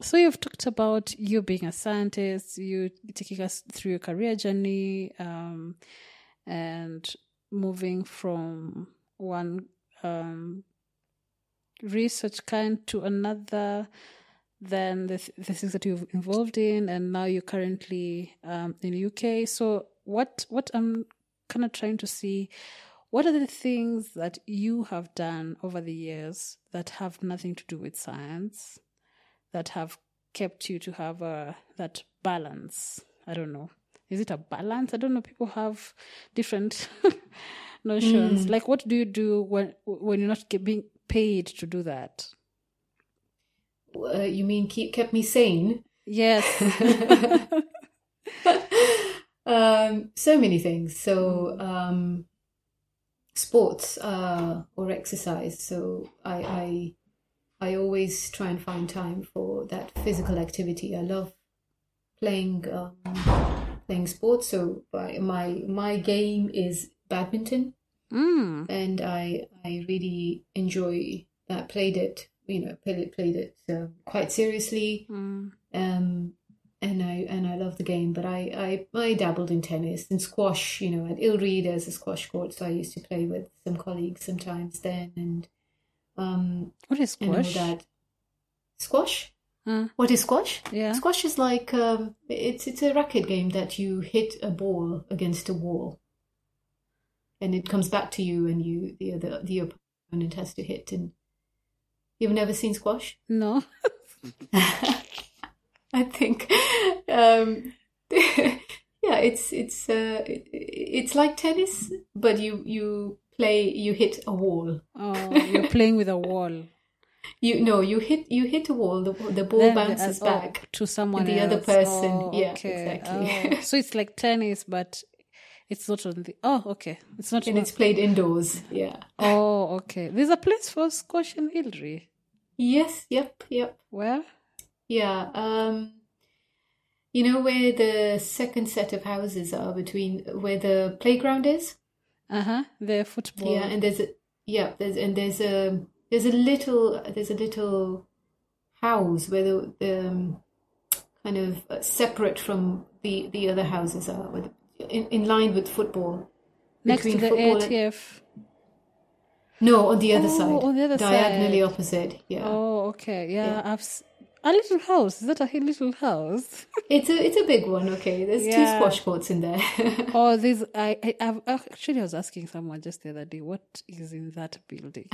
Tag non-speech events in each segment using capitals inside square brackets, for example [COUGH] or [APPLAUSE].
So you've talked about you being a scientist, you taking us through your career journey, um, and moving from one um, research kind to another. Then the, the things that you've involved in, and now you're currently um, in the UK. So what what I'm kind of trying to see, what are the things that you have done over the years that have nothing to do with science? That have kept you to have uh, that balance. I don't know. Is it a balance? I don't know. People have different [LAUGHS] notions. Mm. Like, what do you do when when you're not being paid to do that? Uh, you mean keep kept me sane? Yes. [LAUGHS] [LAUGHS] um, so many things. So um, sports uh, or exercise. So I, I I always try and find time for that physical activity. I love playing um, playing sports. So my my game is badminton, mm. and I I really enjoy that. Played it, you know, played it played it uh, quite seriously. Mm. Um, and I and I love the game, but I, I I dabbled in tennis and squash. You know, at Ilri there's a squash court, so I used to play with some colleagues sometimes then, and um, what is squash? that squash. Uh, what is squash? Yeah, squash is like um, it's it's a racket game that you hit a ball against a wall, and it comes back to you, and you the other the opponent has to hit. And you've never seen squash? [LAUGHS] No. I think, um, [LAUGHS] yeah, it's it's uh, it's like tennis, but you you play you hit a wall. Oh, you're playing with a wall. [LAUGHS] You no, you hit you hit a wall. The the ball then bounces the, uh, back oh, to someone the else. other person. Oh, yeah, okay. exactly. Oh. [LAUGHS] so it's like tennis, but it's not on the. Oh, okay. It's not. And it's played indoors. Yeah. Oh, okay. There's a place for squash in Ilri. Yes. Yep. Yep. Where? Yeah. Um. You know where the second set of houses are between where the playground is. Uh huh. The football. Yeah, and there's a yeah, there's and there's a there's a little there's a little house where the, the um, kind of uh, separate from the the other houses are with in, in line with football next to the ATF. No, on the other oh, side. On the other side diagonally side. opposite. Yeah. Oh, okay. Yeah, Yeah. I've a little house. Is that a little house? [LAUGHS] It's a it's a big one. Okay, there's two squash courts in there. [LAUGHS] oh, this I, I I've, actually I was asking someone just the other day what is in that building.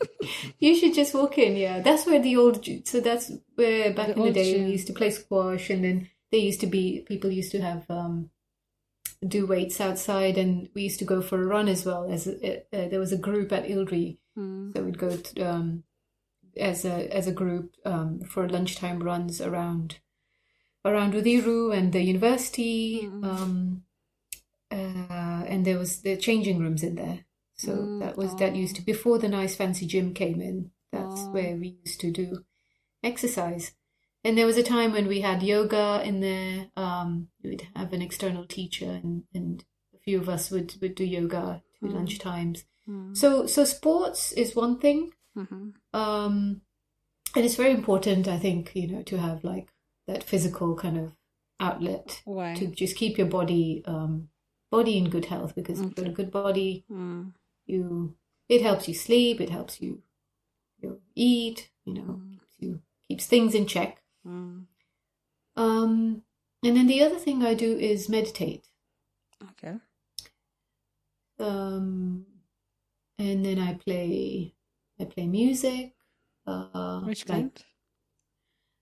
[LAUGHS] you should just walk in. Yeah, that's where the old. So that's where back The in the day gym. we used to play squash, and then they used to be people used to have um, do weights outside, and we used to go for a run as well. As a, uh, there was a group at Ilri, Hmm. so we'd go to, um, as a as a group um, for lunchtime runs around around Uthiru and the university. Mm. Um, uh, and there was the changing rooms in there. So Mm, that was that used to before the nice fancy gym came in. That's Oh. where we used to do exercise. And there was a time when we had yoga in there. Um, we'd have an external teacher, and, and a few of us would, would do yoga to Mm. lunch times. Mm. So so sports is one thing, Mhm. um, and it's very important, I think, you know, to have like that physical kind of outlet Why? to just keep your body um, body in good health because if you've got a good body, Mm. you it helps you sleep, it helps you you eat, you know, keeps you keeps things in check. Mm. Um, and then the other thing I do is meditate. Okay. Um, and then I play I play music. Uh, Which like kind?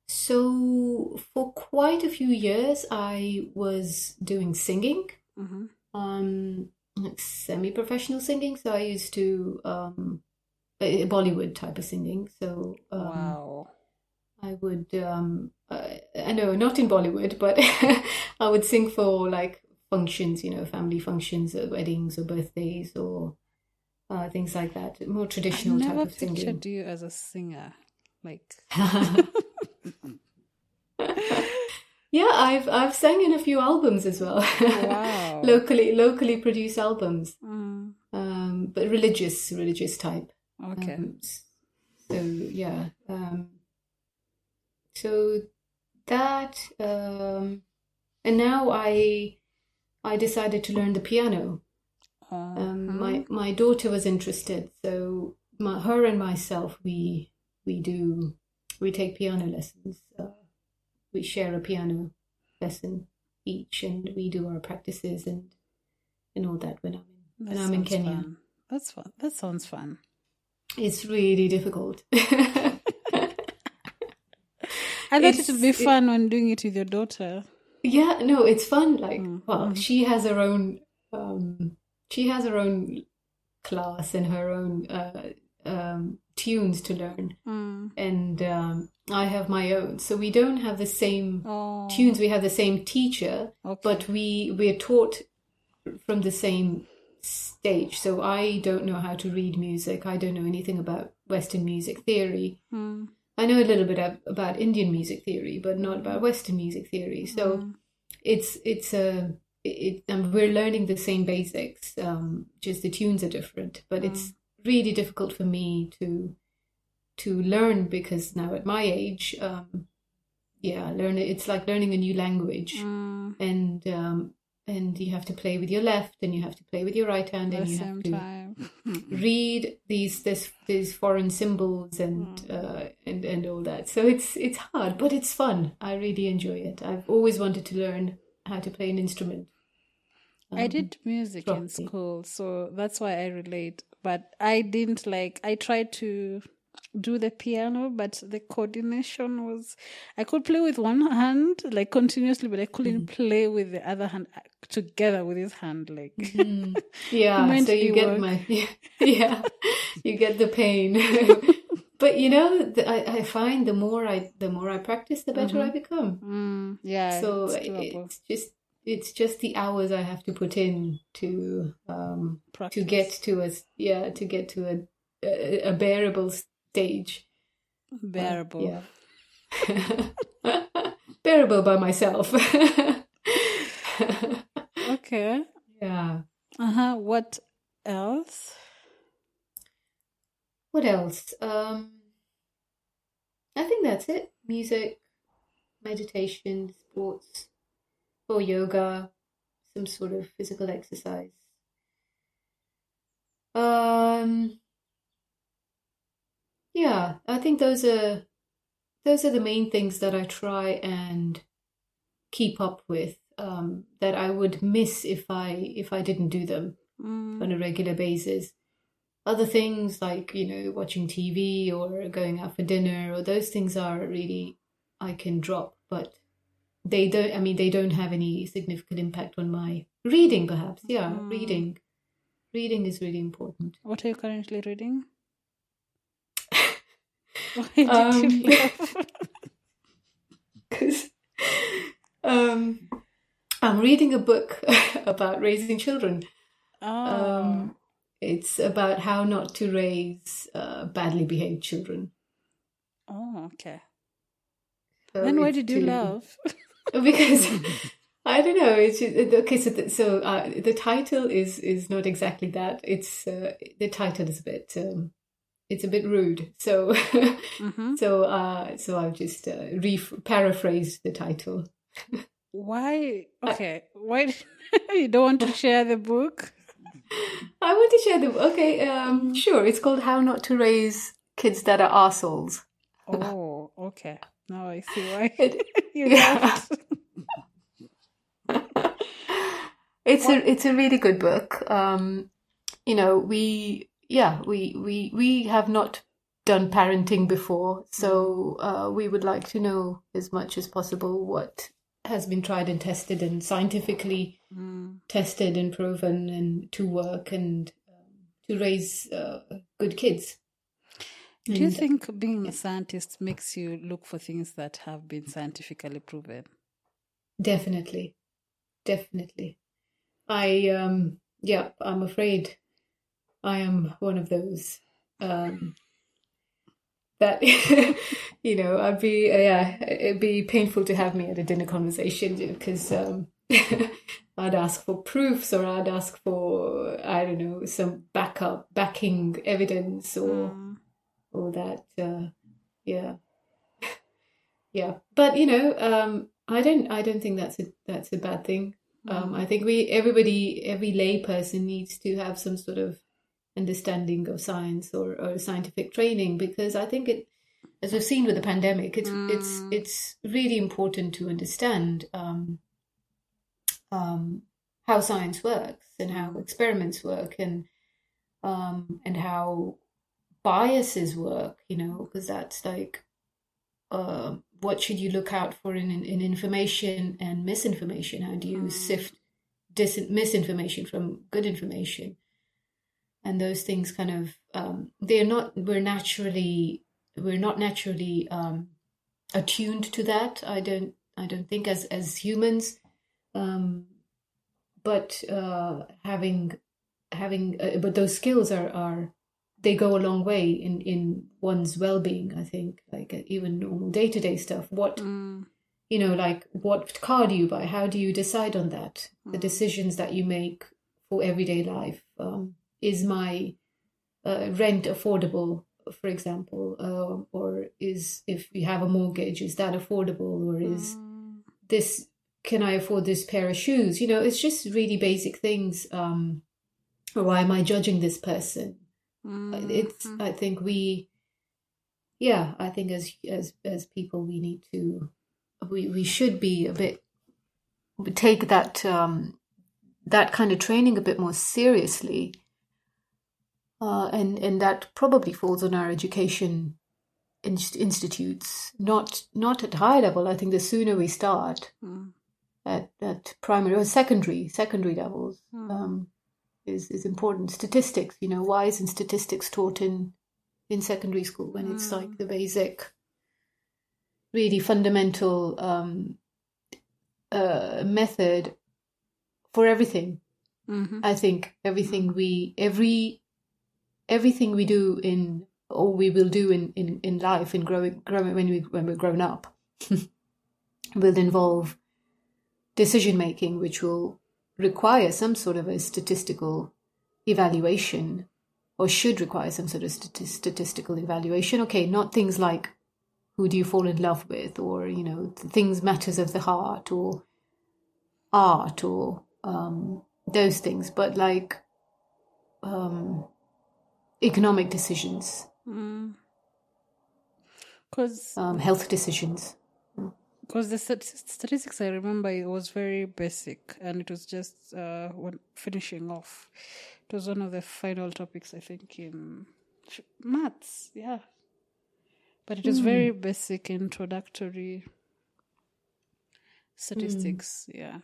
So for quite a few years, I was doing singing, hmm um, like semi-professional singing. So I used to um, Bollywood type of singing. So um, wow. I would, um, uh, I know not in Bollywood, but [LAUGHS] I would sing for like functions, you know, family functions, or weddings, or birthdays, or uh, things like that. More I traditional type never of singing. pictured you do as a singer. Like, [LAUGHS] yeah, I've I've sang in a few albums as well. wow. [LAUGHS] locally locally produced albums, Mm, um, but religious religious type. okay. Um, so yeah, um, so that um, and now I I decided to learn the piano. Um, Uh-huh. my my daughter was interested, so my, her and myself we we do we take piano lessons. Uh, we share a piano lesson each, and we do our practices and and all that when I'm in when I'm in Kenya. fun. That's fun. That sounds fun. It's really difficult. [LAUGHS] I thought it would be it- fun when doing it with your daughter. Yeah, no, it's fun. Like, Mm, well, mm. she has her own, um, she has her own class and her own uh, um, tunes to learn, Mm. and um, I have my own. So we don't have the same Oh, tunes. We have the same teacher, okay. but we we're taught from the same stage. So I don't know how to read music. I don't know anything about Western music theory. Mm, I know a little bit ab- about Indian music theory, but not about Western music theory. So mm, it's it's a it, and we're learning the same basics. Um, just the tunes are different, but it's really difficult for me to to learn because now at my age, um, yeah, learn. It's like learning a new language, mm, and um, and you have to play with your left, and you have to play with your right hand, at and you have to time. [LAUGHS] read these this these foreign symbols and uh, and and all that. So it's it's hard, but it's fun. I really enjoy it. I've always wanted to learn how to play an instrument. I Um, did music in school, so that's why I relate. But I didn't like, I tried to do the piano, but the coordination was, I could play with one hand, like continuously, but I couldn't Mm-hmm. play with the other hand uh, together with his hand. Like, Mm. [LAUGHS] Yeah, so you get work. my yeah, [LAUGHS] [LAUGHS] yeah, you get the pain. but you know, the, I I find the more I the more I practice, the better I become. mm, yeah, so it's it's just it's just the hours I have to put in to um to get to a yeah to get to a a, a bearable stage. bearable. Yeah. [LAUGHS] bearable by myself. [LAUGHS] Okay. yeah. Uh huh. What else? What else? Um, I think that's it. Music, meditation, sports, or yoga, some sort of physical exercise. Um, yeah, I think those are those are the main things that I try and keep up with. Um, that I would miss if I if I didn't do them Mm, on a regular basis. Other things like, you know, watching TV or going out for dinner or those things are really, I can drop, but they don't, I mean, they don't have any significant impact on my reading, perhaps. Yeah, Mm. reading. Reading is really important. what are you currently reading? [LAUGHS] Um? Because [LAUGHS] um, I'm reading a book [LAUGHS] about raising children. oh, Um, it's about how not to raise uh, badly behaved children. oh, okay. So then why did you to- laugh? [LAUGHS] because I don't know. It's just, okay. So, the, so uh, the title is is not exactly that. It's uh, the title is a bit um, it's a bit rude. So hmm [LAUGHS] so uh, so I've just uh, re paraphrased the title. Why? Okay. Why [LAUGHS] you don't want to share the book? I want to share the okay. Um, sure. It's called How Not to Raise Kids That Are Assholes. Oh, okay. Now I see why [LAUGHS] [LAUGHS] you yeah. [LAUGHS] it's a it's a really good book. Um, you know, we yeah we we we have not done parenting before, so uh, we would like to know as much as possible what has been tried and tested and scientifically Mm. tested and proven and to work and um, to raise uh, good kids. Do you think being a scientist makes you look for things that have been scientifically proven? Definitely. Definitely. I um yeah, I'm afraid I am one of those um that [LAUGHS] you know, I'd be uh, yeah, it'd be painful to have me at a dinner conversation because um [LAUGHS] I'd ask for proofs or I'd ask for I don't know, some backup backing evidence or Mm. Or that uh yeah. Yeah but you know um i don't i don't think that's a that's a bad thing. Um i think we everybody every lay person needs to have some sort of understanding of science or, or scientific training because i think it as we've seen with the pandemic it's it's Mm. it's really important to understand um um how science works and how experiments work and um and how biases work, you know, because that's like uh, what should you look out for in, in information and misinformation? How do you Mm. sift dis- misinformation from good information? And those things kind of um, they're not we're naturally we're not naturally um, attuned to that. I don't I don't think as as humans, um, but uh, having having uh, but those skills are are they go a long way in in one's well-being i think like uh, even normal day-to-day stuff what Mm. you know like what car do you buy how do you decide on that the Mm. decisions that you make for everyday life um, is my uh, rent affordable for example uh, or is if you have a mortgage is that affordable or is Mm. this can i afford this pair of shoes you know it's just really basic things um or why am i judging this person Mm. it's i think we yeah i think as as as people we need to we we should be a bit take that um that kind of training a bit more seriously uh and and that probably falls on our education inst- institutes not not at high level i think the sooner we start Mm. at at primary or secondary secondary levels Mm. um, is is important. Statistics, you know, why isn't statistics taught in in secondary school when it's Mm. like the basic, really fundamental um, uh, method for everything? Mhm. I think everything we every everything we do in or we will do in in, in life in growing growing when we when we're grown up [LAUGHS] will involve decision making which will require some sort of a statistical evaluation or should require some sort of stati- statistical evaluation. Okay not things like who do you fall in love with? Or you know things matters of the heart or art or um, those things. But like um, economic decisions. Because um, health decisions Because the stat- statistics I remember it was very basic, and it was just uh, when finishing off. It was one of the final topics I think in maths, yeah. But it was very basic introductory statistics, yeah.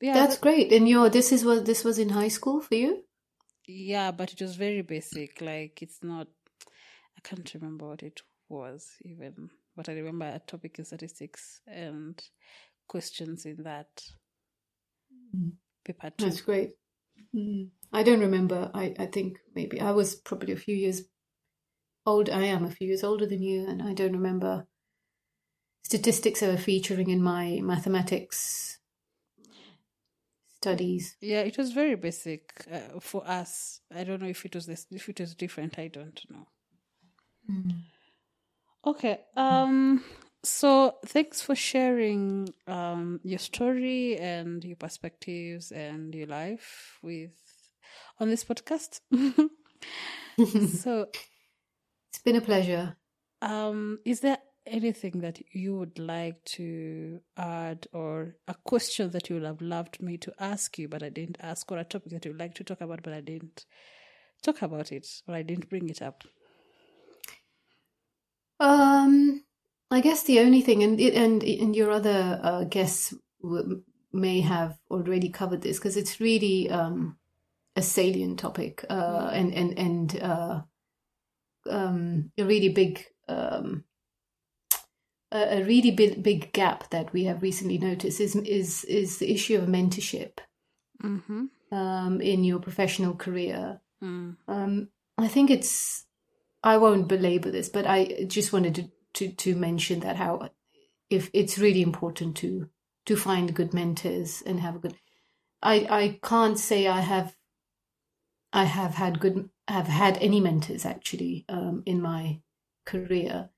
Yeah, that's that- great and your this is what this was in high school for you yeah, but it was very basic. Like it's not. I can't remember what it was even, but I remember a topic in statistics and questions in that paper too. That's great. Mm. I don't remember. I, I think maybe I was probably a few years old. I am a few years older than you, and I don't remember statistics ever featuring in my mathematics studies. Yeah, it was very basic uh, for us. I don't know if it was this, if it was different. I don't know. Okay. Um. So thanks for sharing um your story and your perspectives and your life with on this podcast. [LAUGHS] so, It's been a pleasure. um, is there anything that you would like to add, or a question that you would have loved me to ask you, but I didn't ask, or a topic that you would like to talk about, but I didn't talk about it, or I didn't bring it up? Um, I guess the only thing, and and and your other uh, guests w- may have already covered this because it's really um, a salient topic uh, and and and uh, um, a really big um, a, a really big big gap that we have recently noticed is is is the issue of mentorship Mm-hmm. um, in your professional career. Mm. Um, I think it's. I won't belabor this, but I just wanted to, to, to mention that how if it's really important to to find good mentors and have a good. I I can't say I have. I have had good have had any mentors actually um, in my career,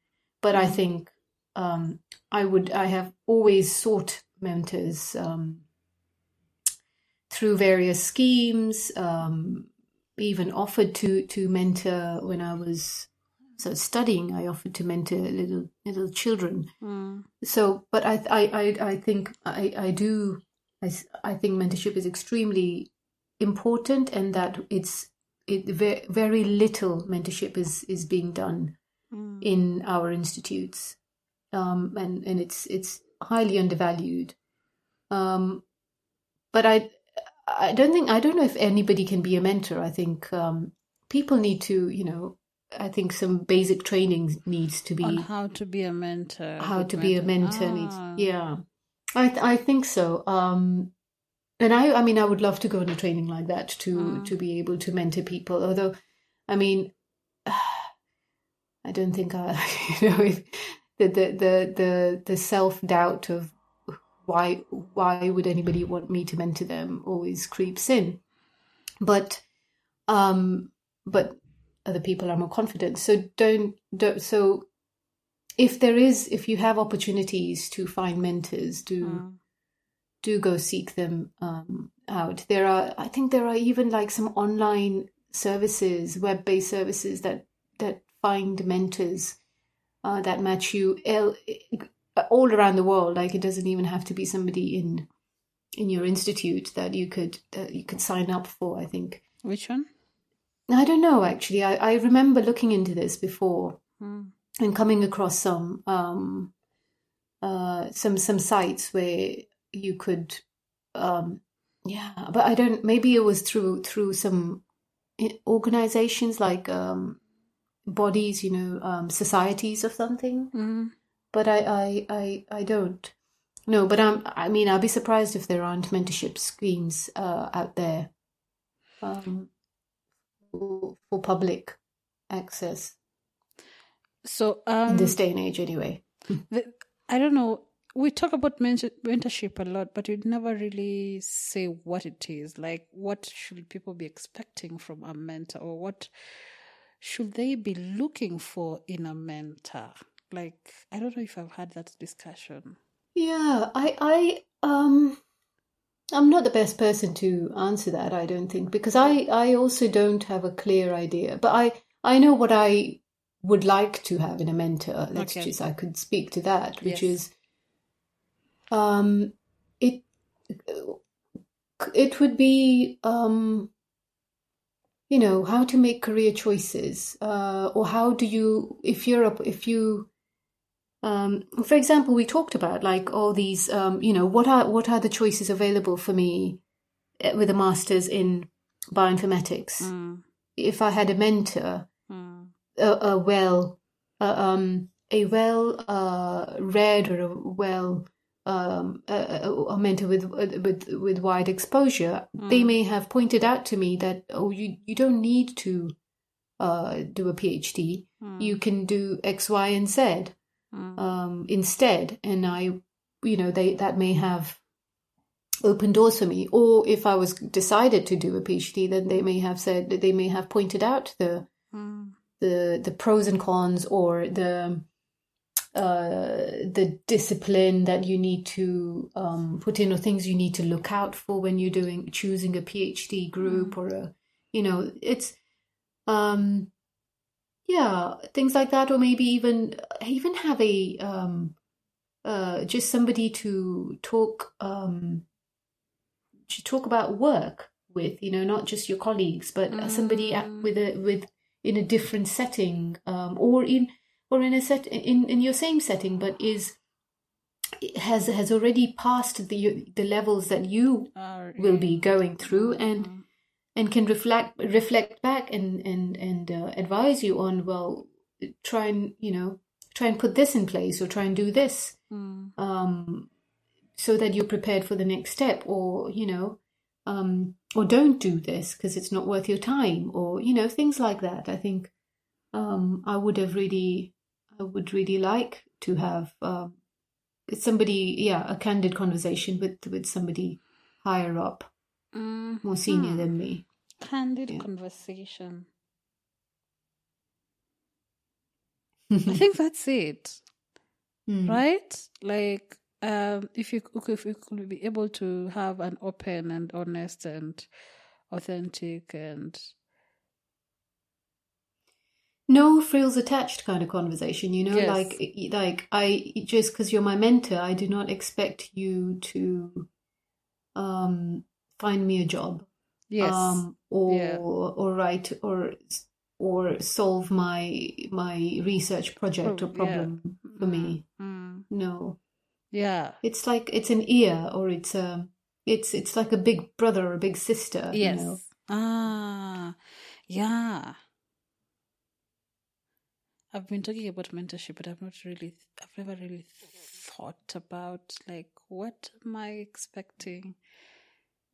but I think um, I would I have always sought mentors um, through various schemes. Um, even offered to to mentor when I was so studying. I offered to mentor little little children. Mm. So, but I I I, I think I I do I, I think mentorship is extremely important, and that it's it very, very little mentorship is is being done Mm. in our institutes, um, and and it's it's highly undervalued. Um, but I I don't think I don't know if anybody can be a mentor. I think um, people need to you know I think some basic training needs to be On how to be a mentor. how to be a mentor Ah. needs yeah I th- I think so. Um, and I I mean I would love to go on a training like that to Mm. to be able to mentor people. Although I mean [SIGHS] I don't think I [LAUGHS] you know if the the the the, the self doubt of why why would anybody want me to mentor them always creeps in. But um but other people are more confident. So don't don't so if there is if you have opportunities to find mentors do Mm. do go seek them um, out. There are, I think, there are even like some online services, web-based services that that find mentors uh, that match you all around the world. Like it doesn't even have to be somebody in in your institute that you could uh, you could sign up for. I think. Which one? I don't know actually. I, I remember looking into this before Mm. and coming across some um uh some some sites where you could um yeah but i don't maybe it was through through some organizations like um bodies you know um societies or something Mm. But i i i, I don't no but i'm i mean i'll be surprised if there aren't mentorship schemes uh out there um for, for public access So in um, this day and age anyway the, I don't know. We talk about mentorship a lot, but we never really say what it is. Like, what should people be expecting from a mentor, or what should they be looking for in a mentor? Like, I don't know if I've had that discussion. Yeah, I, I, um, I'm not the best person to answer that. I don't think because I, I also don't have a clear idea. But I, I know what I would like to have in a mentor. Let's Okay. just, I could speak to that, which Yes. is, um, it, it would be, um, you know, how to make career choices, uh, or how do you, if you're a, if you um, for example, we talked about like all these, um, you know, what are what are the choices available for me eh, with a master's in bioinformatics? Mm, If I had a mentor, mm, a, a well, uh, um, a well uh, read or a well um, a, a a mentor with with with wide exposure, they Mm. may have pointed out to me that oh, you you don't need to uh, do a PhD. mm, You can do X, Y, and Z mm, um, instead, and I, you know, they that may have opened doors for me. Or if I was decided to do a PhD, then they may have said they may have pointed out the mm, the the pros and cons or the uh, the discipline that you need to um, put in or things you need to look out for when you're doing choosing a PhD group or a you know it's um yeah things like that or maybe even even have a um uh just somebody to talk um to talk about work with you know not just your colleagues but somebody Mm. with a with in a different setting um or in or in a set in in your same setting, but is has has already passed the the levels that you Are- will be going through and Mhm. And can reflect reflect back and and and uh, advise you on well try and you know try and put this in place or try and do this Mm. um so that you're prepared for the next step or you know um or don't do this because it's not worth your time or you know things like that i think um i would have really i would really like to have um somebody yeah a candid conversation with with somebody higher up more senior than me Candid Yeah. conversation. [LAUGHS] I think that's it, Mm. right? Like, um, if you if you could be able to have an open and honest and authentic and no frills attached kind of conversation you know Yes. like like i just because you're my mentor i do not expect you to um find me a job yes, um or Yeah. or write or or solve my my research project or Pro- yeah. problem for me Mm. no yeah, it's like it's an ear or it's a it's it's like a big brother or a big sister you yes, know ah, yeah. I've been talking about mentorship, but I've not really, I've never really thought about like what am I expecting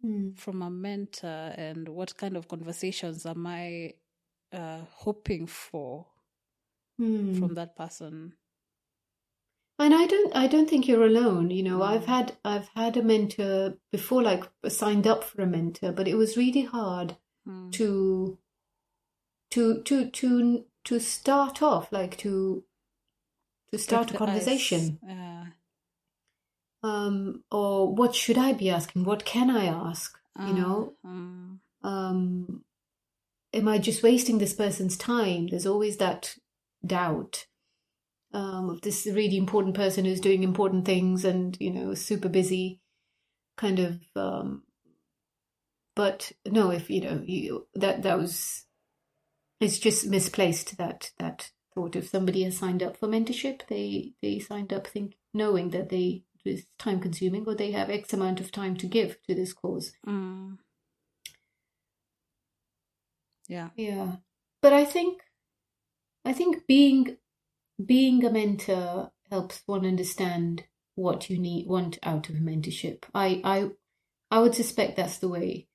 Mm. from a mentor and what kind of conversations am I uh, hoping for Mm. from that person? And I don't I don't think you're alone. You know, Mm. I've had I've had a mentor before, like signed up for a mentor, but it was really hard Mm. to to to to to start off, like to to start a conversation. Yeah. Um, or what should I be asking? What can I ask? You know, Uh, mm, um, am I just wasting this person's time? There's always that doubt um, of this really important person who's doing important things and you know super busy, kind of. Um, but no, if you know you that that was, it's just misplaced that that thought. If somebody has signed up for mentorship, they they signed up think knowing that they it's time consuming or they have X amount of time to give to this cause. mm. Yeah. Yeah. But I think I think being being a mentor helps one understand what you need want out of mentorship. I I I would suspect that's the way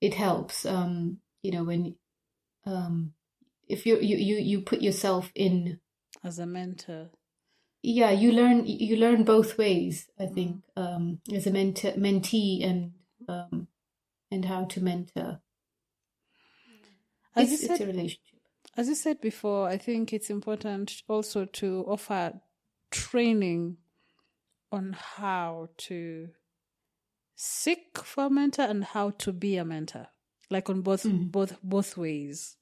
it helps. Um, you know, when um if you you you, you put yourself in As a mentor. Yeah, you learn you learn both ways, I think, um, as a mentor mentee and um and how to mentor. As you It's, it's said a relationship. as you said before, I think it's important also to offer training on how to seek for a mentor and how to be a mentor, like on both Mhm. both both ways.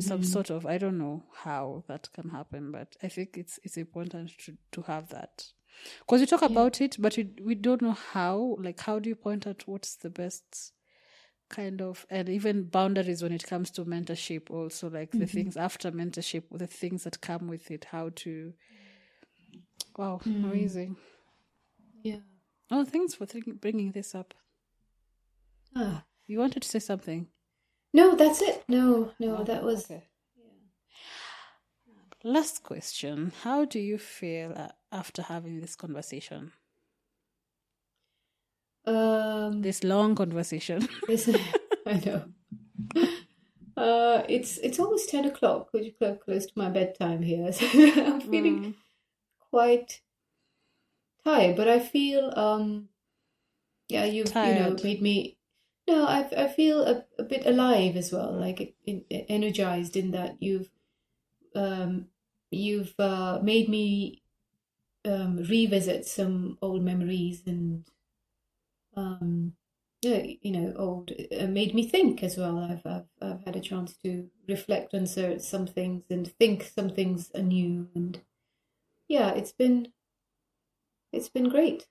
Some Mhm. sort of I don't know how that can happen, but I think it's it's important to to have that because we talk Yeah. about it, but we we don't know how. Like, how do you point out what's the best kind of and even boundaries when it comes to mentorship also like the Mhm. things after mentorship the things that come with it how to wow Mm. amazing Yeah. oh thanks for thinking, bringing this up Ah. you wanted to say something No, that's it. No, no, Oh, that was. okay. last question how do you feel uh, after having this conversation Um, this long conversation [LAUGHS] this, I know. Uh, it's it's almost ten o'clock, which is close to my bedtime here. [LAUGHS] So I'm feeling Mm. quite tired, but I feel um, yeah, you've you know made me. No, I I feel a, a bit alive as well, like energized in that you've um you've uh, made me um revisit some old memories and um you know old uh, made me think as well. I've, I've I've had a chance to reflect on so- some things and think some things anew and yeah it's been it's been great